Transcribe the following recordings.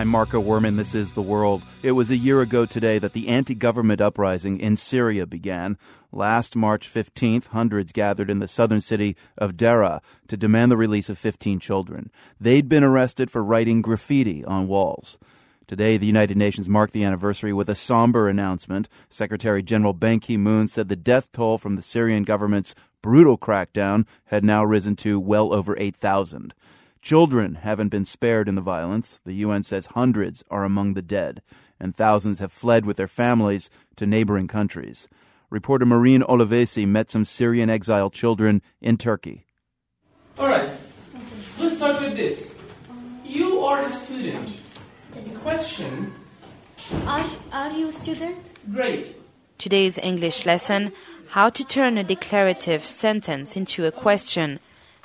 I'm Marco Werman. This is The World. It was a year ago today that the anti government uprising in Syria began. Last March 15th, hundreds gathered in the southern city of Deraa to demand the release of 15 children. They'd been arrested for writing graffiti on walls. Today, the United Nations marked the anniversary with a somber announcement. Secretary General Ban Ki moon said the death toll from the Syrian government's brutal crackdown had now risen to well over 8,000. Children haven't been spared in the violence. The UN says hundreds are among the dead, and thousands have fled with their families to neighboring countries. Reporter Marine Olivesi met some Syrian exile children in Turkey. All right, let's start with this. You are a student. A question. Are, are you a student? Great. Today's English lesson how to turn a declarative sentence into a question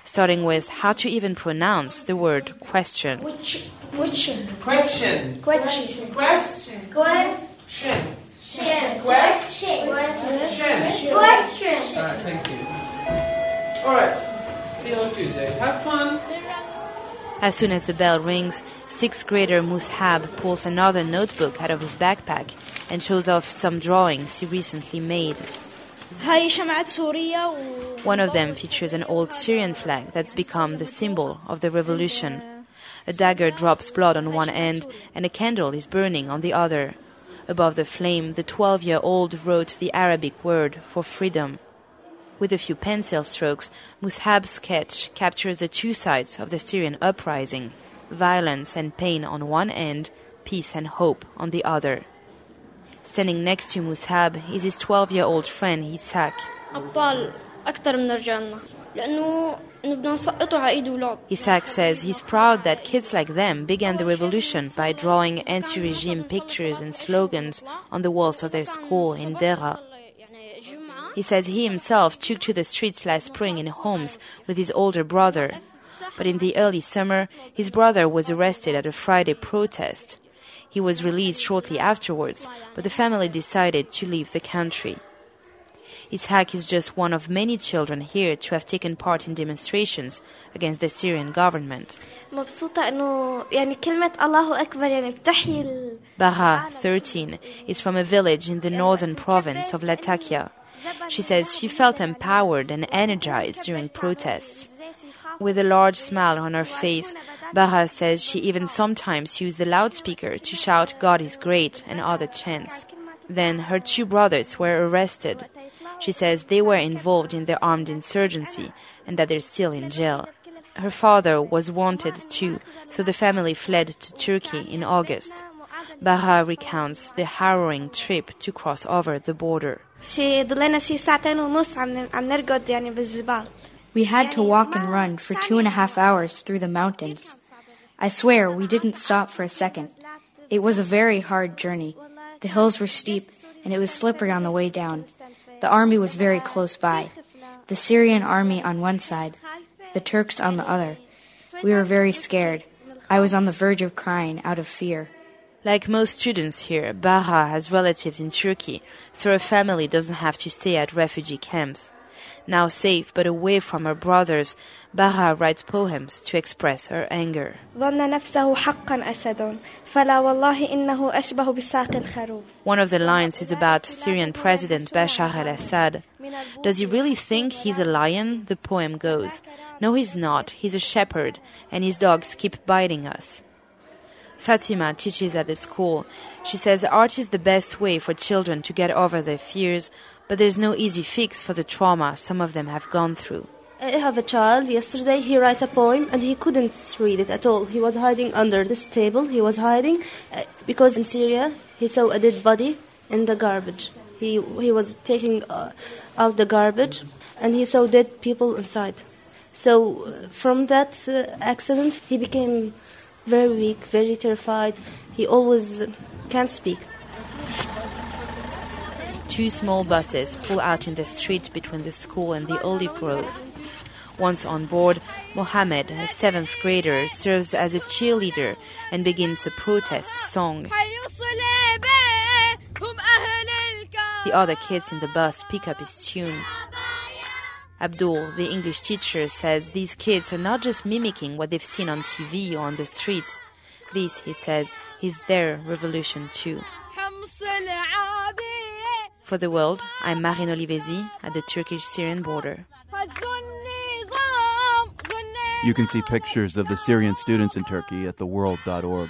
starting with how to even pronounce the word question. Which, which, question. Question. Question. Question. Question. Shen. Question. Shen. Question. All right, thank you. All right, see you on Tuesday. Have fun. As soon as the bell rings, sixth grader Musab pulls another notebook out of his backpack and shows off some drawings he recently made. One of them features an old Syrian flag that's become the symbol of the revolution. A dagger drops blood on one end and a candle is burning on the other. Above the flame, the 12 year old wrote the Arabic word for freedom. With a few pencil strokes, Musab's sketch captures the two sides of the Syrian uprising violence and pain on one end, peace and hope on the other. Standing next to Musab is his 12-year-old friend Isak. Isak says he's proud that kids like them began the revolution by drawing anti-regime pictures and slogans on the walls of their school in Deraa. He says he himself took to the streets last spring in Homs with his older brother. But in the early summer, his brother was arrested at a Friday protest. He was released shortly afterwards, but the family decided to leave the country. Ishak is just one of many children here to have taken part in demonstrations against the Syrian government. Baha, 13, is from a village in the northern province of Latakia. She says she felt empowered and energized during protests. With a large smile on her face, Baha says she even sometimes used the loudspeaker to shout God is great and other chants. Then her two brothers were arrested. She says they were involved in the armed insurgency and that they're still in jail. Her father was wanted too, so the family fled to Turkey in August. Baha recounts the harrowing trip to cross over the border. We had to walk and run for two and a half hours through the mountains. I swear we didn't stop for a second. It was a very hard journey. The hills were steep, and it was slippery on the way down. The army was very close by. The Syrian army on one side, the Turks on the other. We were very scared. I was on the verge of crying out of fear. Like most students here, Baha has relatives in Turkey, so her family doesn't have to stay at refugee camps. Now safe but away from her brothers, Baha writes poems to express her anger. One of the lines is about Syrian President Bashar al Assad. Does he really think he's a lion? The poem goes. No, he's not. He's a shepherd, and his dogs keep biting us. Fatima teaches at the school. She says art is the best way for children to get over their fears, but there's no easy fix for the trauma some of them have gone through. I have a child. Yesterday he wrote a poem and he couldn't read it at all. He was hiding under this table. He was hiding uh, because in Syria he saw a dead body in the garbage. He he was taking uh, out the garbage and he saw dead people inside. So uh, from that uh, accident he became very weak, very terrified. He always can't speak. Two small buses pull out in the street between the school and the olive grove. Once on board, Mohammed, a seventh grader, serves as a cheerleader and begins a protest song. The other kids in the bus pick up his tune. Abdul, the English teacher, says these kids are not just mimicking what they've seen on TV or on the streets. This, he says, is their revolution too. For the world, I'm Marine Olivesi at the Turkish Syrian border. You can see pictures of the Syrian students in Turkey at theworld.org.